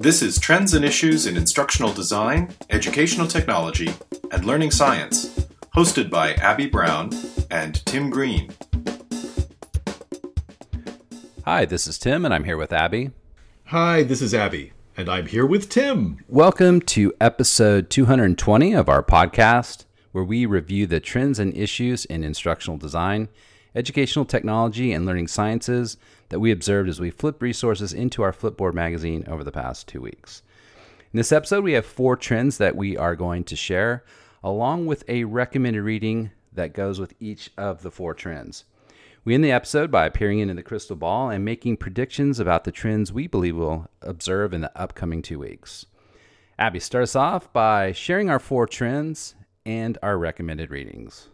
This is Trends and Issues in Instructional Design, Educational Technology, and Learning Science, hosted by Abby Brown and Tim Green. Hi, this is Tim, and I'm here with Abby. Hi, this is Abby, and I'm here with Tim. Welcome to episode 220 of our podcast, where we review the trends and issues in instructional design, educational technology, and learning sciences that we observed as we flipped resources into our Flipboard magazine over the past two weeks. In this episode, we have four trends that we are going to share, along with a recommended reading that goes with each of the four trends. We end the episode by peering into the crystal ball and making predictions about the trends we believe we'll observe in the upcoming two weeks. Abby, start us off by sharing our four trends and our recommended readings.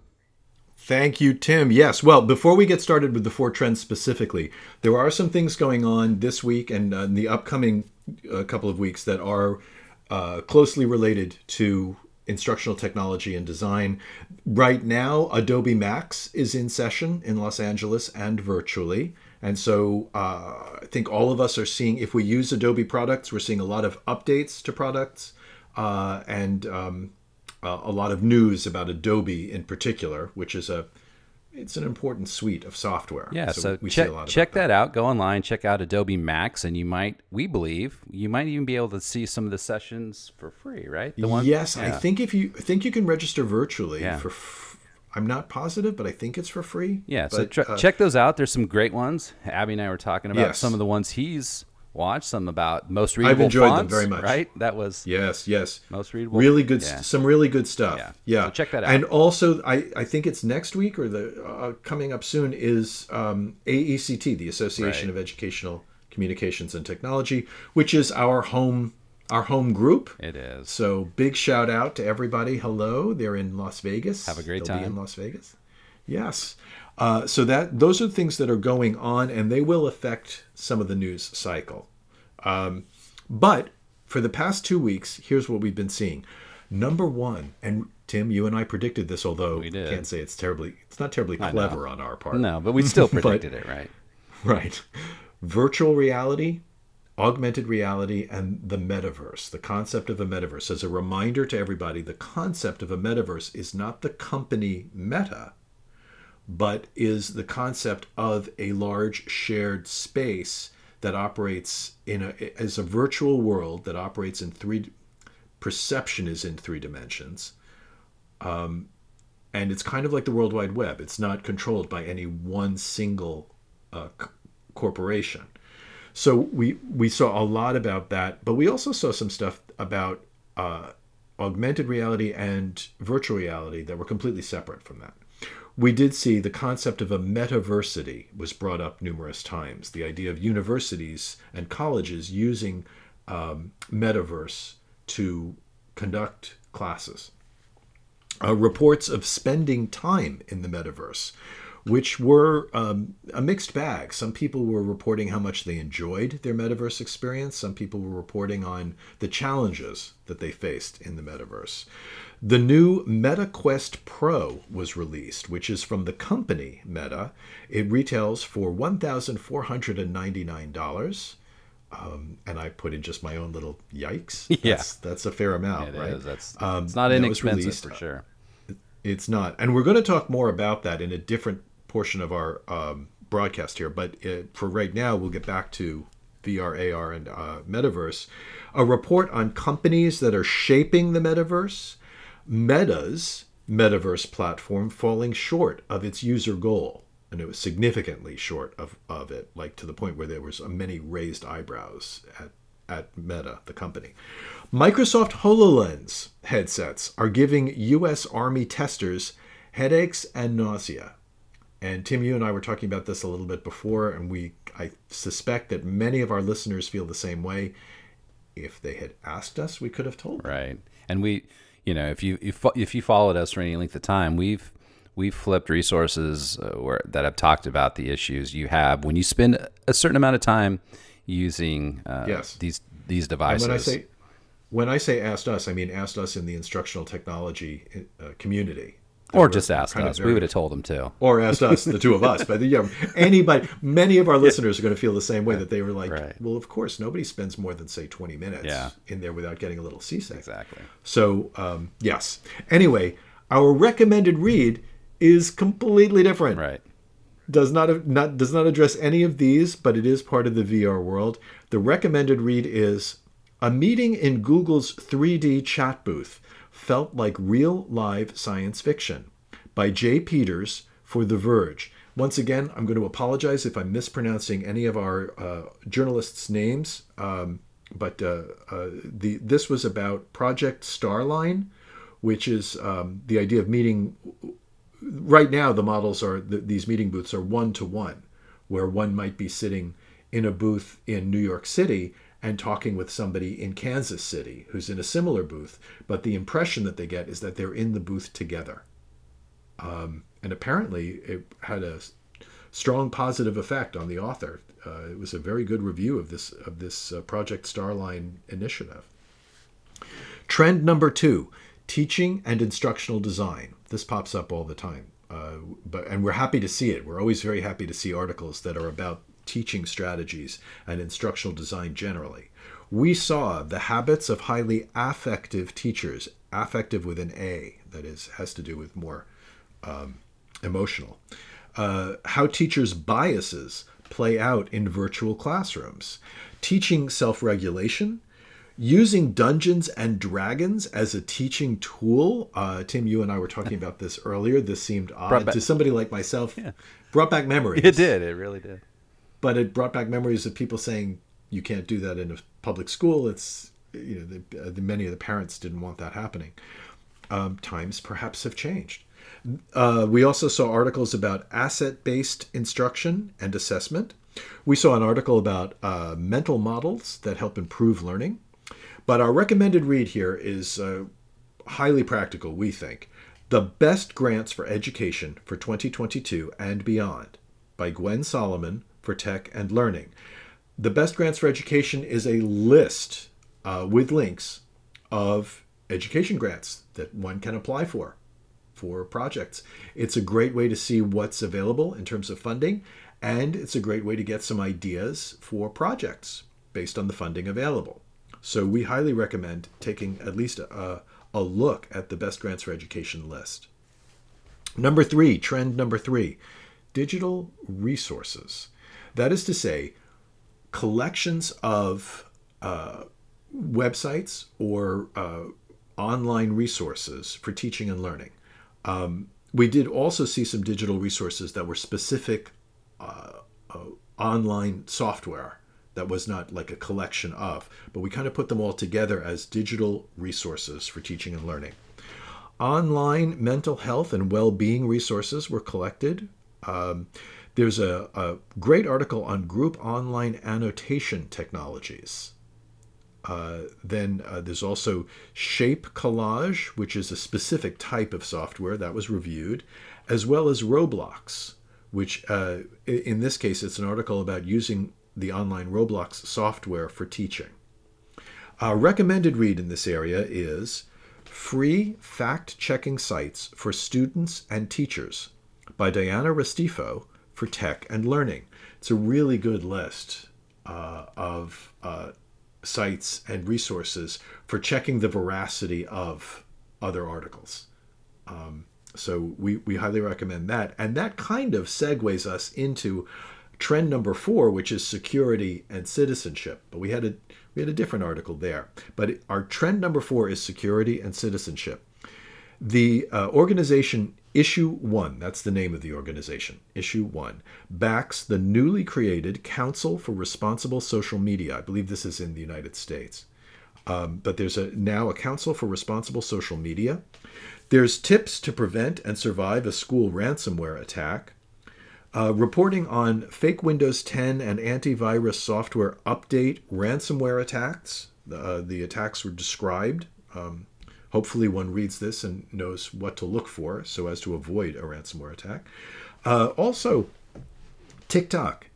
Thank you, Tim. Yes. Well, before we get started with the four trends specifically, there are some things going on this week and uh, in the upcoming uh, couple of weeks that are uh, closely related to instructional technology and design. Right now, Adobe Max is in session in Los Angeles and virtually. And so uh, I think all of us are seeing, if we use Adobe products, we're seeing a lot of updates to products uh, and um, uh, a lot of news about Adobe in particular, which is a it's an important suite of software. Yeah, so, so check check that. that. out. Go online, check out Adobe Max, and you might, we believe, you might even be able to see some of the sessions for free, right? The one, yes, yeah. I think if you I think you can register virtually yeah. for. I'm not positive, but I think it's for free. Yeah, but, so uh, check those out. There's some great ones. Abby and I were talking about yes. some of the ones he's watch some about most readable. I've enjoyed fonts, them very much. Right, that was yes, yes, most readable. Really good, yeah. some really good stuff. Yeah, yeah. So check that out. And also, I I think it's next week or the uh, coming up soon is um, AECT, the Association right. of Educational Communications and Technology, which is our home our home group. It is. So big shout out to everybody. Hello, they're in Las Vegas. Have a great They'll time in Las Vegas. Yes. Uh, so that those are things that are going on, and they will affect some of the news cycle. Um, but for the past two weeks, here's what we've been seeing. Number one, and Tim, you and I predicted this, although we did. can't say it's terribly, it's not terribly clever on our part. No, but we still predicted but, it, right? Right. Virtual reality, augmented reality, and the metaverse, the concept of a metaverse. As a reminder to everybody, the concept of a metaverse is not the company Meta, but is the concept of a large shared space that operates in a as a virtual world that operates in three perception is in three dimensions um, and it's kind of like the world wide web. It's not controlled by any one single uh, c- corporation. So we we saw a lot about that but we also saw some stuff about uh, augmented reality and virtual reality that were completely separate from that we did see the concept of a metaversity was brought up numerous times. The idea of universities and colleges using um, metaverse to conduct classes. Uh, reports of spending time in the metaverse, which were um, a mixed bag. Some people were reporting how much they enjoyed their metaverse experience. Some people were reporting on the challenges that they faced in the metaverse. The new Meta Quest Pro was released, which is from the company Meta. It retails for $1,499. Um, and I put in just my own little yikes. Yeah, that's, that's a fair amount, it right? Is. That's um, it's not inexpensive for sure. It's not, and we're going to talk more about that in a different portion of our um, broadcast here. But it, for right now, we'll get back to VR, AR, and uh, metaverse. A report on companies that are shaping the metaverse Meta's metaverse platform falling short of its user goal. And it was significantly short of, of it, like to the point where there was many raised eyebrows at, at Meta, the company. Microsoft HoloLens headsets are giving US Army testers headaches and nausea. And Tim, you and I were talking about this a little bit before, and we I suspect that many of our listeners feel the same way. If they had asked us, we could have told them. Right. And we you know, if you if, if you followed us for any length of time, we've we've flipped resources uh, where, that have talked about the issues you have when you spend a certain amount of time using uh, yes. these these devices. And when I say when I say asked us, I mean asked us in the instructional technology uh, community. Or just asked us. We would have told them too. or asked us, the two of us. But yeah, anybody, many of our listeners are going to feel the same way that they were like, Right. well, of course, nobody spends more than say 20 minutes Yeah. in there without getting a little seasick. Exactly. So um, yes. Anyway, our recommended read is completely different. Right. Does not not does not address any of these, but it is part of the VR world. The recommended read is a meeting in Google's 3D chat booth felt like real live science fiction by Jay Peters for The Verge. Once again, I'm going to apologize if I'm mispronouncing any of our uh, journalists' names, um, but uh, uh, the this was about Project Starline, which is um, the idea of meeting right now the models are th these meeting booths are one to one where one might be sitting in a booth in New York City and talking with somebody in Kansas City who's in a similar booth but the impression that they get is that they're in the booth together um, and apparently it had a strong positive effect on the author uh, it was a very good review of this of this uh, project starline initiative Trend number two teaching and instructional design. This pops up all the time. Uh, but and we're happy to see it. We're always very happy to see articles that are about teaching strategies and instructional design generally. We saw the habits of highly affective teachers, affective with an A, that is, has to do with more um, emotional. Uh, how teachers' biases play out in virtual classrooms, teaching self regulation, using Dungeons and Dragons as a teaching tool. Uh, Tim, you and I were talking about this earlier. This seemed odd back- to somebody like myself. Yeah. Brought back memories. It did. It really did. But it brought back memories of people saying you can't do that in a public school. It's you know the, uh, the many of the parents didn't want that happening. Um, times perhaps have changed. Uh, we also saw articles about asset-based instruction and assessment. We saw an article about uh, mental models that help improve learning. But our recommended read here is uh, highly practical, we think. The Best Grants for Education for 2022 and Beyond by Gwen Solomon for Tech and Learning. The Best Grants for Education is a list uh, with links of education grants that one can apply for for projects. It's a great way to see what's available in terms of funding, and it's a great way to get some ideas for projects based on the funding available. So we highly recommend taking at least a, a look at the Best Grants for Education list. Number three, trend number three, digital resources. That is to say, collections of uh, websites or uh, online resources for teaching and learning. Um, we did also see some digital resources that were specific uh, uh, online software that was not like a collection of, but we kind of put them all together as digital resources for teaching and learning. Online mental health and well being resources were collected. Um, there's a, a great article on group online annotation technologies. Uh, then uh, there's also Shape Collage, which is a specific type of software that was reviewed, as well as Roblox, which uh, in this case it's an article about using the online Roblox software for teaching. Our recommended read in this area is Free Fact Checking Sites for Students and Teachers by Diana Restifo for Tech and Learning. It's a really good list uh, of uh, sites and resources for checking the veracity of other articles. Um, so we, we highly recommend that. And that kind of segues us into trend number four, which is security and citizenship. But we had a we had a different article there. But our trend number four is security and citizenship. The uh, organization Issue One, that's the name of the organization, Issue One, backs the newly created Council for Responsible Social Media. I believe this is in the United States. Um, but there's a now a Council for Responsible Social Media. There's tips to prevent and survive a school ransomware attack. Uh, reporting on fake Windows 10 and antivirus software update ransomware attacks. Uh, the attacks were described. Um, hopefully, one reads this and knows what to look for so as to avoid a ransomware attack. Uh, also, TikTok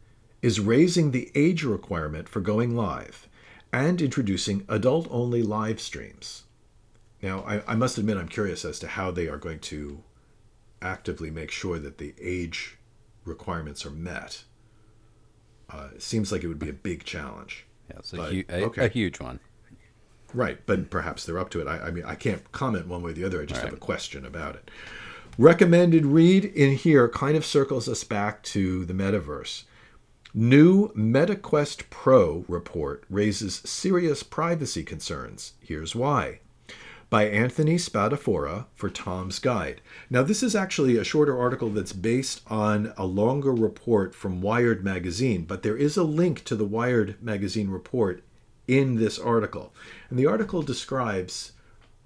is raising the age requirement for going live and introducing adult only live streams. Now, I, I must admit, I'm curious as to how they are going to actively make sure that the age requirements are met, uh, it seems like it would be a big challenge. Yeah, it's a, But, hu- a, okay. a huge one. Right, but perhaps they're up to it. I, I mean, I can't comment one way or the other. I just have a question about it. Recommended read in here kind of circles us back to the metaverse. New MetaQuest Pro report raises serious privacy concerns. Here's why. By Anthony Spadafora for Tom's Guide. Now, this is actually a shorter article that's based on a longer report from Wired Magazine, but there is a link to the Wired Magazine report in this article. And the article describes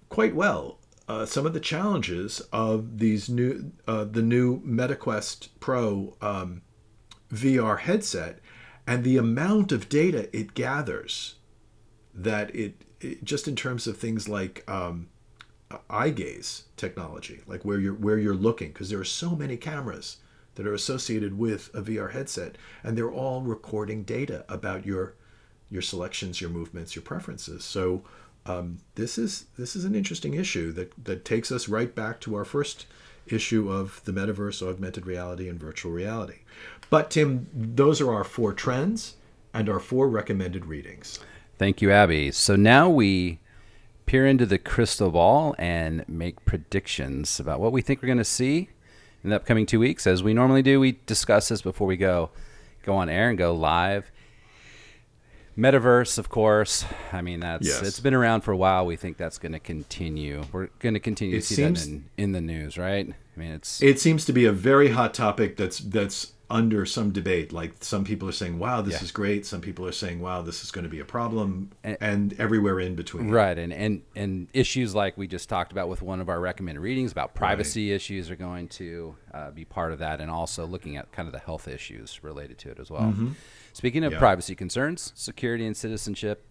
quite well uh, some of the challenges of these new uh, the new MetaQuest Pro um, VR headset and the amount of data it gathers that it, it just in terms of things like um, eye gaze technology like where you're where you're looking because there are so many cameras that are associated with a VR headset and they're all recording data about your your selections your movements your preferences so um, this is this is an interesting issue that that takes us right back to our first issue of the metaverse augmented reality and virtual reality but tim those are our four trends and our four recommended readings Thank you, Abby. So now we peer into the crystal ball and make predictions about what we think we're going to see in the upcoming two weeks. As we normally do, we discuss this before we go go on air and go live. Metaverse, of course. I mean, that's Yes. it's been around for a while. We think that's going to continue. We're going to continue It to see seems- that in, in the news, right? I mean, it's it seems to be a very hot topic that's that's under some debate like some people are saying wow this Yeah. is great some people are saying wow this is going to be a problem and, And- everywhere in between Right, and, and and issues like we just talked about with one of our recommended readings about privacy issues are going to uh, be part of that, and also looking at kind of the health issues related to it as well. Speaking of Mm-hmm. Yeah. privacy concerns, security and citizenship,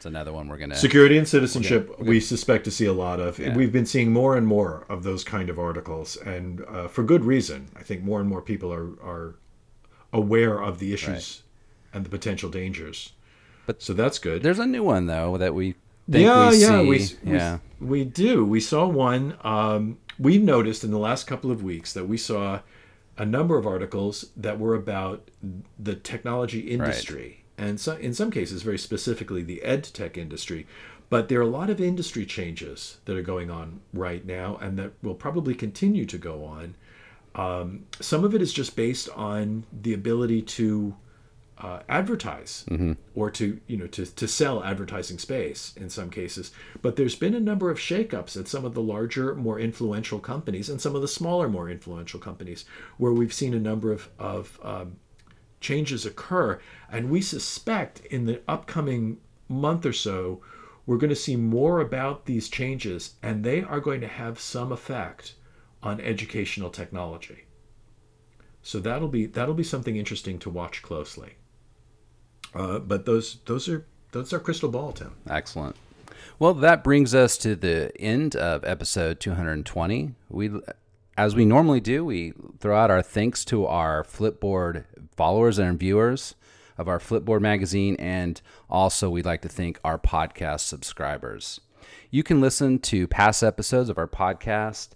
it's another one we're gonna. security and citizenship we suspect to see a lot of Yeah. we've been seeing more and more of those kind of articles and uh, for good reason i think more and more people are are aware of the issues and the potential dangers But so that's good There's a new one though that we think yeah, we yeah, see. we, we, yeah, we do. We saw one. Um, we noticed in the last couple of weeks that we saw a number of articles that were about the technology industry, and so, in some cases, very specifically the ed tech industry. But there are a lot of industry changes that are going on right now, and that will probably continue to go on. Um, some of it is just based on the ability to uh, advertise or to you know to, to sell advertising space in some cases but there's been a number of shakeups at some of the larger more influential companies and some of the smaller more influential companies where we've seen a number of, of um, changes occur and we suspect in the upcoming month or so we're going to see more about these changes and they are going to have some effect on educational technology so that'll be that'll be something interesting to watch closely uh, but those those are those are crystal ball, Tim. excellent. Well, that brings us to the end of episode 220. We, as we normally do, we throw out our thanks to our Flipboard followers and viewers of our Flipboard magazine, and also we'd like to thank our podcast subscribers. You can listen to past episodes of our podcast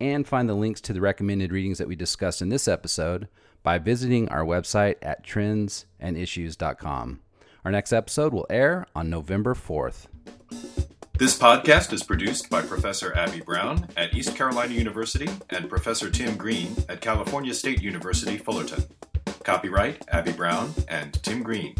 and find the links to the recommended readings that we discussed in this episode by visiting our website at trendsandissues.com. Our next episode will air on November 4th. This podcast is produced by Professor Abby Brown at East Carolina University and Professor Tim Green at California State University, Fullerton. Copyright Abby Brown and Tim Green.